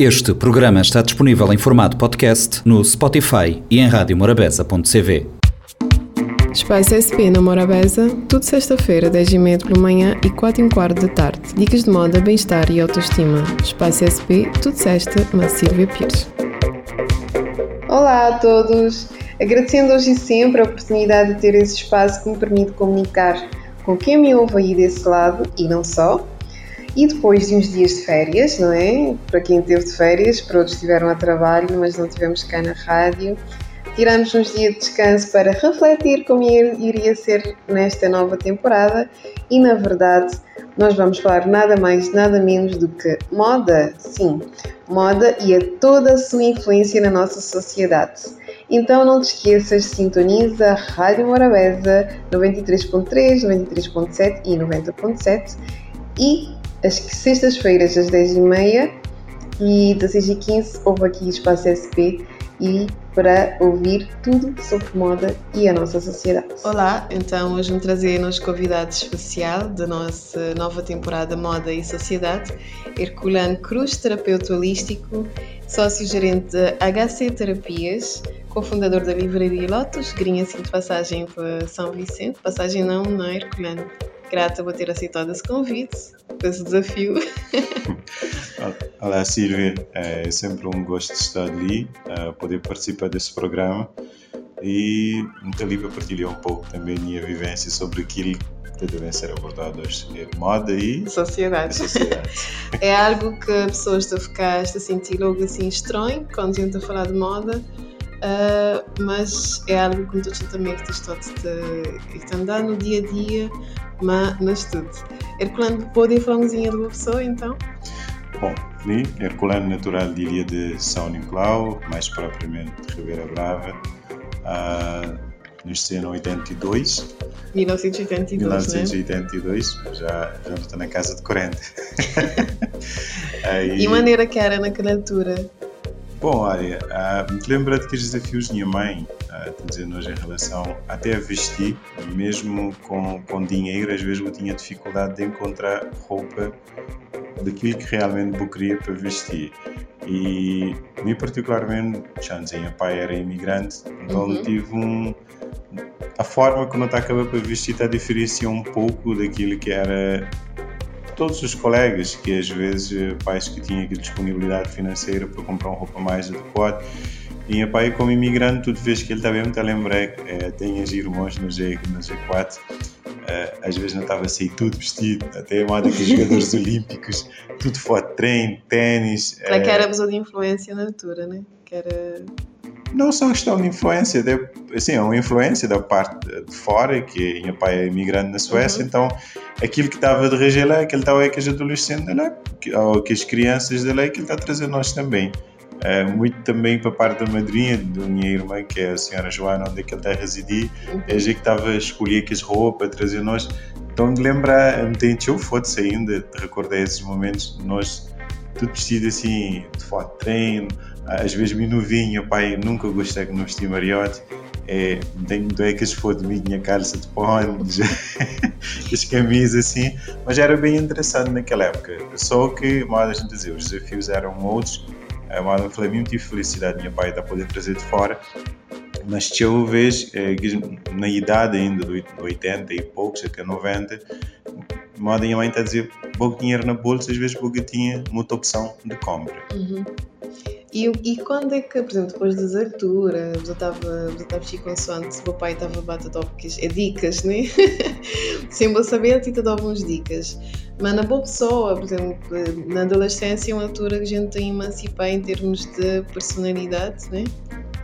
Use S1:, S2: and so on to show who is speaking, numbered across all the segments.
S1: Este programa está disponível em formato podcast no Spotify e em radiomorabeza.cv.
S2: Espaço SP na Morabeza, tudo sexta-feira, 10h30 pela manhã e 4 h quarto da tarde. Dicas de moda, bem-estar e autoestima. Espaço SP, tudo sexta, na Silvia Pires.
S3: Olá a todos! Agradecendo hoje e sempre a oportunidade de ter esse espaço que me permite comunicar com quem me ouve aí desse lado e não só e depois de uns dias de férias, não é? Para quem teve de férias, para outros estiveram a trabalho, mas não tivemos cá na rádio, tiramos uns dias de descanso para refletir como iria ser nesta nova temporada e, na verdade, nós vamos falar nada mais, nada menos do que moda, sim, moda e a toda a sua influência na nossa sociedade. Então não te esqueças, sintoniza a Rádio Morabeza 93.3, 93.7 e 90.7 e às sextas-feiras, às 10h30 e 16h15, houve aqui Espaço SP e para ouvir tudo sobre moda e a nossa sociedade.
S2: Olá, então hoje vamos trazer nos convidado especial da nossa nova temporada Moda e Sociedade, Herculano Cruz, terapeuta holístico, sócio-gerente da HC Terapias, cofundador da Livraria Lotus, grinha assim de passagem para São Vicente, passagem não, não é Herculano? Grata por ter aceitado esse convite, esse desafio.
S4: Olá, Silvia. É sempre um gosto de estar ali, uh, poder participar desse programa e muito ali para partilhar um pouco também a minha vivência sobre aquilo que devem ser abordados é moda e
S2: sociedade.
S4: sociedade.
S2: é algo que pessoas estão a ficar a sentir logo assim estranho quando a gente está a falar de moda. Uh, mas é algo que todos também que estão a andar no dia a dia mas no estudo. Herculano, pode falar um de uma pessoa então?
S4: Bom, li Herculano natural de Ilha de São Nicolau, mais propriamente de Ribeira Brava. Uh, nasci em 82.
S2: 1982,
S4: 1982, né? já, já estou na casa de 40.
S2: Aí, e maneira que era naquela altura?
S4: Bom, olha, uh, me lembro de que os desafios da minha mãe, uh, dizendo hoje em relação até a vestir, mesmo com, com dinheiro, às vezes eu tinha dificuldade de encontrar roupa daquilo que realmente eu queria para vestir. E, me particularmente, já meu pai era imigrante, então uhum. tive um. A forma como eu estava para vestir está a diferenciar um pouco daquilo que era todos os colegas que às vezes pais que tinham disponibilidade financeira para comprar uma roupa mais adequada e meu pai como imigrante tudo vez que ele também me lembrar é, tem as irmãos no, G, no G4 é, às vezes não estava assim tudo vestido até a moda que os jogadores olímpicos tudo foto treino, ténis
S2: para é, que era a pessoa de influência na altura né? que era
S4: não só questão de influência, de, assim, é uma influência da parte de fora, que meu pai é imigrante na Suécia, uhum. então aquilo que estava de reger lá, aquilo estava é que as adolescentes lá, que, ou que as crianças de lá, é que ele está a trazer nós também. É, muito também para a parte da madrinha da minha irmã, que é a senhora Joana, onde é que ele está a residir, uhum. é a gente que estava a escolher as roupas, a trazer nós. Então, de lembrar, me tem eu foto ainda, te recordei esses momentos, nós tudo vestido assim, de foto de treino, às vezes me novinho, pai, nunca gostei de vestir mariote, é, tenho duecas foto de minha calça de pano, as camisas assim, mas era bem interessante naquela época. Só que, mal a gente dizer, os desafios eram outros. A Mal falei, muito felicidade, minha pai está poder trazer de fora, mas uma vez, é, na idade ainda de 80 e poucos, até 90, moda minha mãe está a dizer pouco dinheiro na bolsa, às vezes porque tinha muita opção de compra.
S2: Uhum. E, e quando é que, por exemplo, depois das alturas, eu estava estava com consoante, o meu pai estava a bater tópicos, é dicas, né? Sem eu saber, te dava uns dicas. Mas na boa pessoa, por exemplo, na adolescência é uma altura que a gente tem emancipar em termos de personalidade, né?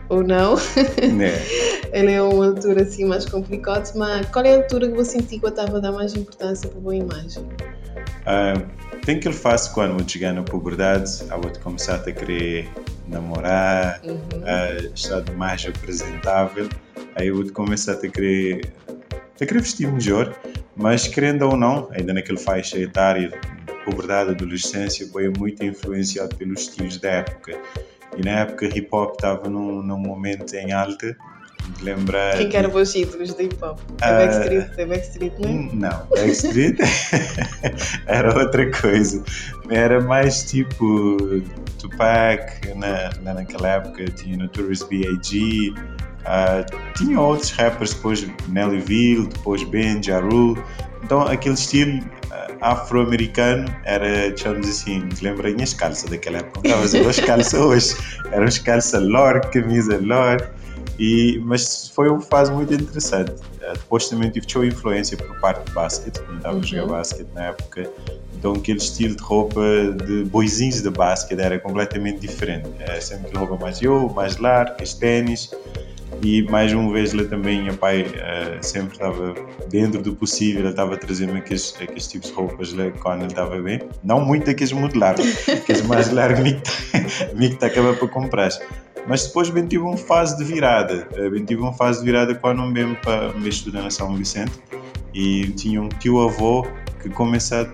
S2: Ou não?
S4: Né?
S2: Ele é uma altura assim mais complicada, mas qual é a altura que você sentiu que eu estava a dar mais importância para a boa imagem?
S4: Uh, tem que ele faz quando eu chegar na puberdade, eu vou começar a querer namorar, uhum. uh, estar mais apresentável, aí eu vou começar a querer, a querer vestir melhor, mas querendo ou não, ainda naquele faixa etária, puberdade, adolescência, foi muito influenciado pelos estilos da época. E na época hip hop estava num, num momento em alta lembra.
S2: Quem que eram os ídolos do hip hop? É uh, Backstreet, é Backstreet, não é?
S4: Não, Backstreet era outra coisa. Era mais tipo Tupac, na, naquela época tinha Notorious B.I.G., uh, tinha outros rappers, depois Nelly Ville, depois Ben, Ja Rule. Então aquele estilo uh, afro-americano era, digamos assim, lembra minhas calças daquela época. Não estava a as calças hoje. Eram as calças lore, camisa lore. E, mas foi uma fase muito interessante. Depois também tive show influência por parte de basquete, quando estava uhum. a jogar basquete na época. Então aquele estilo de roupa de boizinhos de basquete era completamente diferente. Era sempre aquela roupa mais eu, mais larga, os ténis. E mais uma vez lá também, meu pai uh, sempre estava dentro do possível, ele estava trazendo aqueles, aqueles tipos de roupas lá quando ele estava bem. Não muito aqueles largos, aqueles mais largos, me que acaba para comprar. Mas depois bem tive uma fase de virada. Eh, bem tive uma fase de virada quando mesmo para me estudar na São Vicente e tinha um tio avô que começou a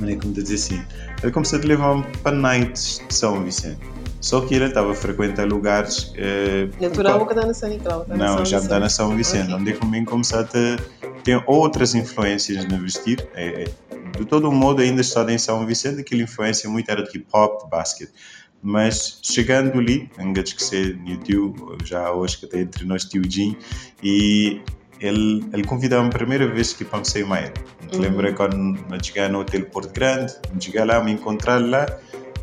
S4: como é que dizer assim, ele começou a levar para nights de São Vicente. Só que ele estava a frequentar lugares.
S2: Eh, Natural que está na São Nicolau?
S4: Não, já está na São Vicente, okay. onde comigo começou a ter, outras influências no vestir. É, é, de todo modo, ainda estava em São Vicente, aquela influência muito era de hip hop, de basquete. Mas chegando ali, ainda esquecer meu tio, já hoje que está entre nós, tio Jim, e ele, ele convidou-me a primeira vez que pensei mais. Uhum. Lembra quando eu cheguei no Hotel Porto Grande, cheguei lá, me encontrar lá,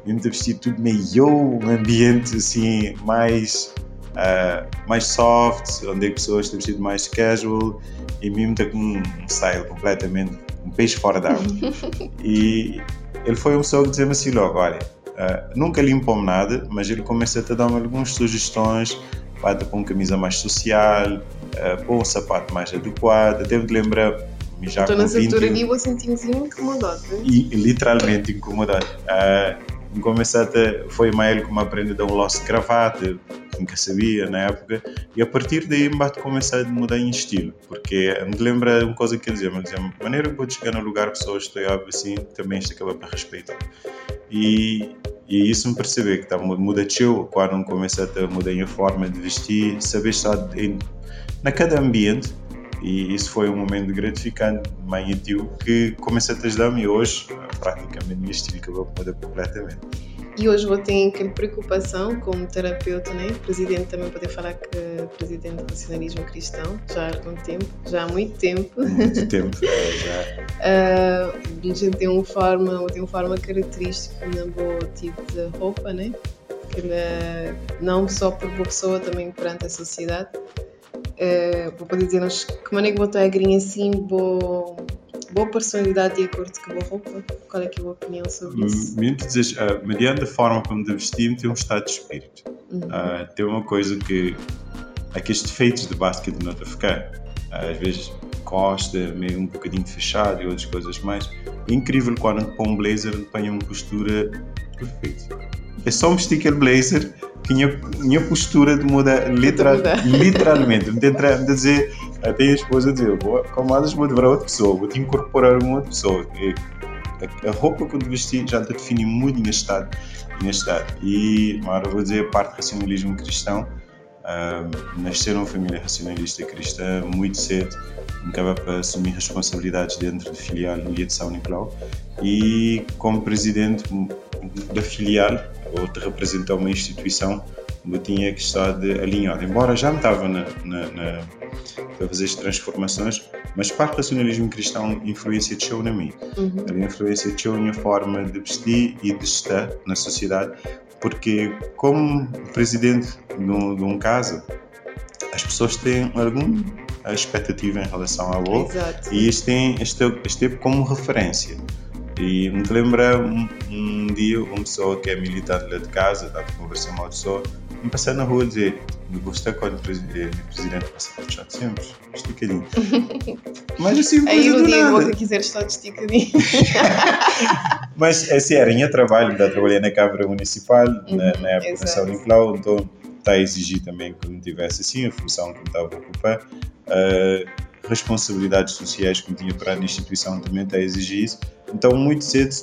S4: mesmo de vestir tudo meio, um ambiente assim mais, uh, mais soft, onde as pessoas estão vestidas mais casual e mesmo está com um style completamente, um peixe fora d'água. e ele foi uma pessoa que dizia-me assim logo, olha, uh, nunca limpou-me nada, mas ele começa a dar-me algumas sugestões para pôr uma camisa mais social, uh, pôr um sapato mais adequado. Devo te lembrar,
S2: já Estou nessa altura aqui vou sentir-me incomodado.
S4: E, literalmente incomodado. Uh, começar a foi mais como aprende a dar um loss de gravata, nunca sabia na época, e a partir daí me começar a mudar em estilo, porque me lembra uma coisa que ele dizia, me dizia, maneira que vou chegar no lugar, pessoas estão assim, também isto acaba para respeitar. E e isso me perceber que está muda teu quando começa a mudar a forma de vestir, saber estar em, na cada ambiente. E isso foi um momento gratificante, mãe e tio, que começa a te ajudar-me hoje, praticamente, o meu estilo mudar completamente.
S2: E hoje vou ter aquela preocupação como terapeuta, né? Presidente também poder falar que presidente do nacionalismo cristão, já há algum tempo, já há muito tempo.
S4: Muito tempo, já.
S2: uh, a gente tem uma forma, tem uma forma característica no boa tipo de roupa, né? Que não só por boa pessoa, também perante a sociedade. Uh, vou poder dizer-nos que maneira que botar a grinha assim, boa boa personalidade de acordo com a roupa? Qual é, que é a tua opinião sobre isso?
S4: Muito dizes, uh, mediante a forma como te vestimos, tem um estado de espírito. Uhum. Uh, tem uma coisa que aqueles defeitos de basquete não te ficar. Uh, às vezes costa, meio um bocadinho fechado e outras coisas mais. É incrível quando põe um blazer põe uma postura perfeita. É só vestir aquele blazer minha, minha postura de muda literal, literalmente. Me tentar dizer até a esposa dizer, vou, como as vou para outra pessoa, vou te incorporar uma outra pessoa. E a, a roupa que eu vesti já te define muito em estado, em estado. E, agora vou dizer, a parte do racionalismo cristão, uh, nascer numa família racionalista cristã muito cedo, acaba para assumir responsabilidades dentro da filial Ilha de São Nicolau e como presidente da filial, ou de representar uma instituição, eu tinha que estar alinhado. Embora já me estava na, na, na a fazer as transformações, mas parte do racionalismo cristão influencia de na mim. Uhum. A influência de na forma de vestir e de estar na sociedade, porque como presidente de um, de um caso, as pessoas têm alguma expectativa em relação ao outro e isto tem este, este como referência. E me lembra um, um, dia uma pessoa que é militante lá de casa, estava conversando com uma pessoa, me passar na rua e dizer me gusta quando o presidente, presidente passa por chat sempre, esticadinho. Mas assim,
S2: Aí no dia vou quiser estar esticadinho.
S4: Mas assim, era em trabalho, da trabalhei na Câmara Municipal, uhum, na, na época de São Nicolau, então está a exigir também que me tivesse assim a função que me estava a ocupar. Uh, responsabilidades sociais que me tinha para a instituição também está a exigir isso. Então, muito cedo,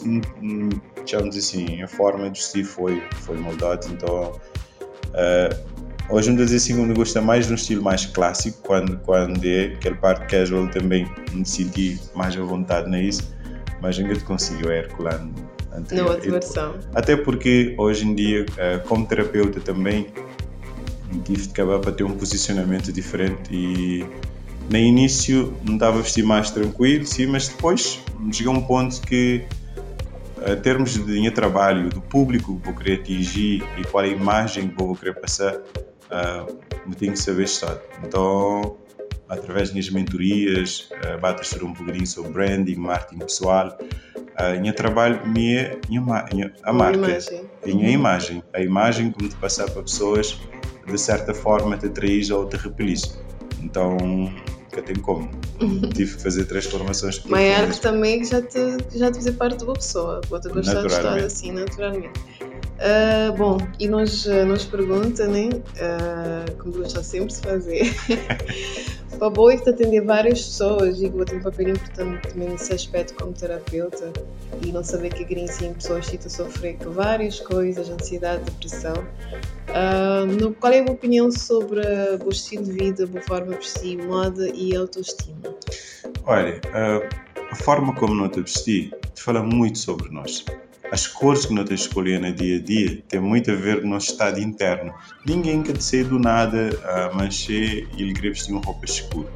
S4: digamos assim, a forma de vestir foi, foi moldada. Então, uh, Hoje dizer assim, me gosta mais de um estilo mais clássico, quando, quando é aquele parte casual também me senti mais à vontade nisso, mas ainda consigo é Herculano
S2: anterior. Na outra versão.
S4: Até porque hoje em dia, eh, como terapeuta também, tive de acabar para ter um posicionamento diferente e no início não estava a vestir mais tranquilo, sim, mas depois chegou um ponto que em termos de minha trabalho, do público que vou querer atingir e qual é a imagem que vou querer passar, uh, me tenho que saber estar. Então, através das minhas mentorias, uh, bato a um bocadinho sobre branding, marketing pessoal, uh, meu trabalho me é a marca,
S2: imagem.
S4: a minha imagem, a imagem como te passar para pessoas, de certa forma te atraís ou te repelis. Então, nunca tem como. Tive que fazer transformações
S2: algo também já te, já te fazer parte de uma pessoa, pode gostar de estar assim, naturalmente. Uh, bom, e nos, nos pergunta, né? Uh, como gosta sempre de fazer. Para boa que atender várias pessoas, digo, eu tenho um papel importante também nesse aspecto como terapeuta e não saber que a sim pessoas estão a sofrer com várias coisas, ansiedade, depressão. Uh, no, qual é a tua opinião sobre o estilo de vida, a forma de vestir, moda e autoestima?
S4: Olha, a forma como nós te vestir te fala muito sobre nós as cores que nós escolhemos no dia a dia têm muito a ver com o nosso estado interno. Ninguém quer ser do nada a manchar e ele querer vestir uma roupa escura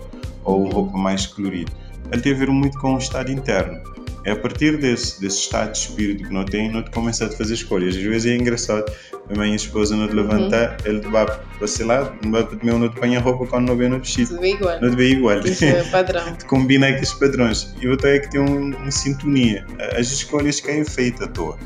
S4: ou uma roupa mais colorida. Ele tem a ver muito com o estado interno. É a partir desse, desse estado de espírito que não tem, não te começa a fazer escolhas. Às vezes é engraçado, minha esposa não te levanta, uhum. ele te vai vacilar, não vai não te põe a roupa quando não vê no vestido.
S2: Bem igual.
S4: Não te vê igual.
S2: Isso é padrão.
S4: combina aqueles padrões. E outra é que tem um, uma sintonia. As escolhas que é feita à toa.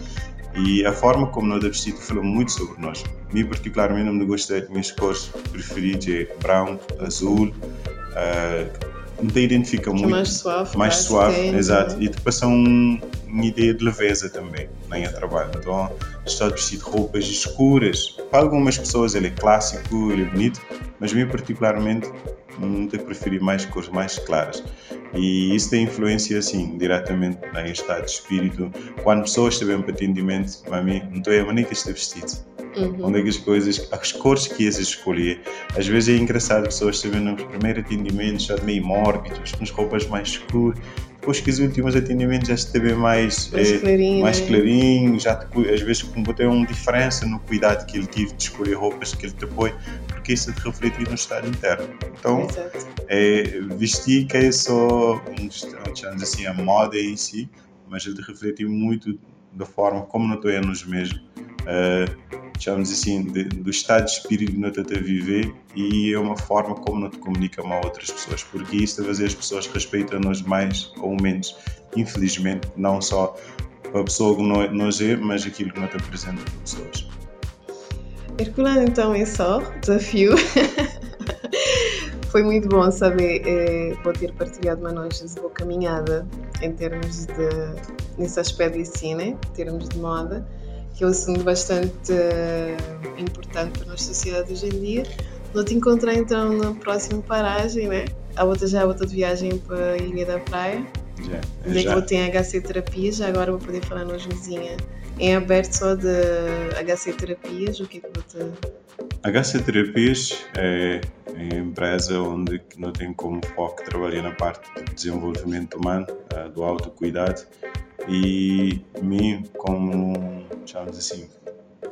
S4: E a forma como nós vestido fala muito sobre nós. Mim, particularmente, não me gosta das minhas cores preferidas é branco, azul. Uh, não te identifica
S2: que
S4: muito.
S2: mais suave.
S4: Mais suave, tem, exato. Né? E te passa um, uma ideia de leveza também no né, trabalho. Então, estou vestido de roupas escuras. Para algumas pessoas ele é clássico, ele é bonito, mas mim particularmente te preferi mais cores mais claras. E isso tem influência, assim, diretamente no estado de espírito. Quando pessoas bem para atendimento, para mim, não estou a maneira que estou vestido Uhum. Onde é que as coisas, as cores que ias escolher. Às vezes é engraçado pessoas vendo nos primeiros atendimentos já meio mórbidos, com as roupas mais escuras. Depois que os últimos atendimentos já se teve mais,
S2: mais, é, clarinho,
S4: mais né? clarinho, já te, às vezes como tem uma diferença no cuidado que ele tive de escolher roupas que ele te põe, porque isso é refletir no estado interno. Então, é, vestir que é só, vamos assim, a moda em si, mas ele refletir muito da forma como estou nos mesmo. Uh, chamamos assim, de, do estado de espírito que nós estamos a viver e é uma forma como nós comunicamos a outras pessoas, porque isso fazer as pessoas respeitam-nos mais ou menos, infelizmente, não só a pessoa que nós é, mas aquilo que nós apresentamos para pessoas.
S2: Herculano, então é só, desafio. Foi muito bom saber, eh, ter partilhado noite de boa caminhada em termos de, nesse aspecto de cine, em termos de moda que é um assunto bastante uh, importante para a nossa sociedade hoje em dia. Vou te encontrar então na próxima paragem, né? A outra já é outra viagem para a Ilha da Praia.
S4: Já.
S2: Onde é que vou ter HC Terapias, já agora vou poder falar nos vizinha em aberto só de HC Terapias, o que é que vou te...
S4: HC Terapias é a empresa onde não tem como foco trabalhar na parte de desenvolvimento humano, eh, do autocuidado e mim como chamamos assim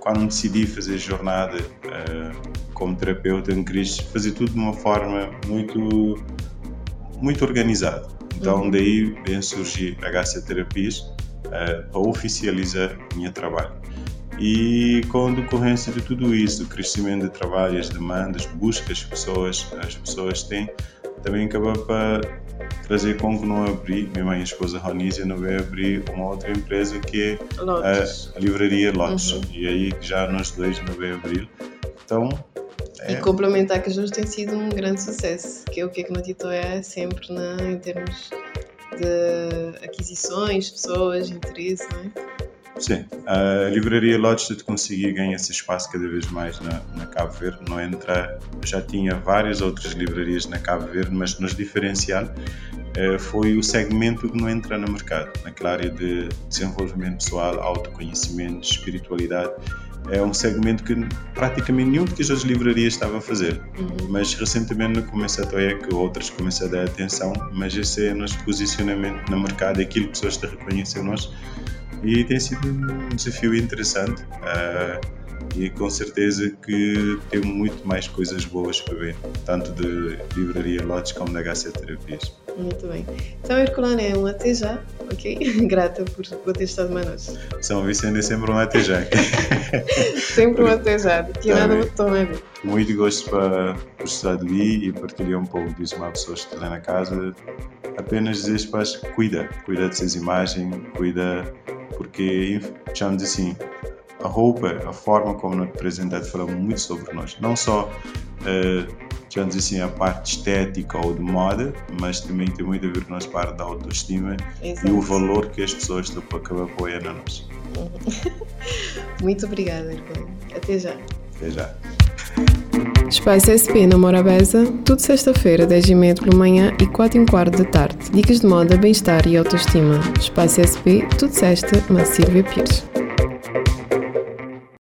S4: quando decidi fazer jornada uh, como terapeuta em Cristo fazer tudo de uma forma muito muito organizada então uhum. daí vem surgir HC Terapias uh, para oficializar o meu trabalho e com decorrência de tudo isso, o crescimento de trabalho, as demandas, buscas que pessoas, as pessoas têm, também acaba para trazer com que não abri, minha mãe e a esposa Ronísia não vai abrir uma outra empresa que é a, a livraria Lotes. Uhum. E aí já nós dois não vai abrir. Então.
S2: É... E complementar que as duas têm sido um grande sucesso, que é o que a Knotito é sempre na, em termos de aquisições, pessoas, interesse, não é?
S4: Sim, a livraria Lotes de conseguir ganhar esse espaço cada vez mais na, na Cabo Verde, não entra, já tinha várias outras livrarias na Cabo Verde, mas nos diferencial eh, foi o segmento que não entra no mercado, naquela área de desenvolvimento pessoal, autoconhecimento, espiritualidade, é um segmento que praticamente nenhum que as livrarias estava a fazer.
S2: Uhum.
S4: Mas recentemente comecei a ver que outras começam a dar atenção, mas esse é o nosso posicionamento no mercado, é aquilo que pessoas te reconhecem nós e tem sido um desafio interessante. Uh, e com certeza que tem muito mais coisas boas para ver, tanto de livraria Lotes como da HC Terapias.
S2: Muito bem. Então, Herculano, é um até já, ok? Grata por, por ter estado manos.
S4: São Vicente é sempre um até já.
S2: sempre um até já, que nada toma
S4: Muito gosto para estar ali e partilhar um pouco disso com uma pessoa que está na casa. Apenas dizer para cuida, cuida de suas imagens, cuida, porque, chamamos assim, a roupa, a forma como nos apresentado fala muito sobre nós. Não só, uh, digamos assim, a parte estética ou de moda, mas também tem muito a ver com a parte da autoestima Exato. e o valor que as pessoas acabam apoiando a nós.
S2: Muito obrigada, Até já.
S4: Até já.
S2: Espaço SP na Morabeza, tudo sexta-feira, 10 e meia pela manhã e 4 e um quarto da tarde. Dicas de moda, bem-estar e autoestima. Espaço SP, tudo sexta, na Silvia Pires.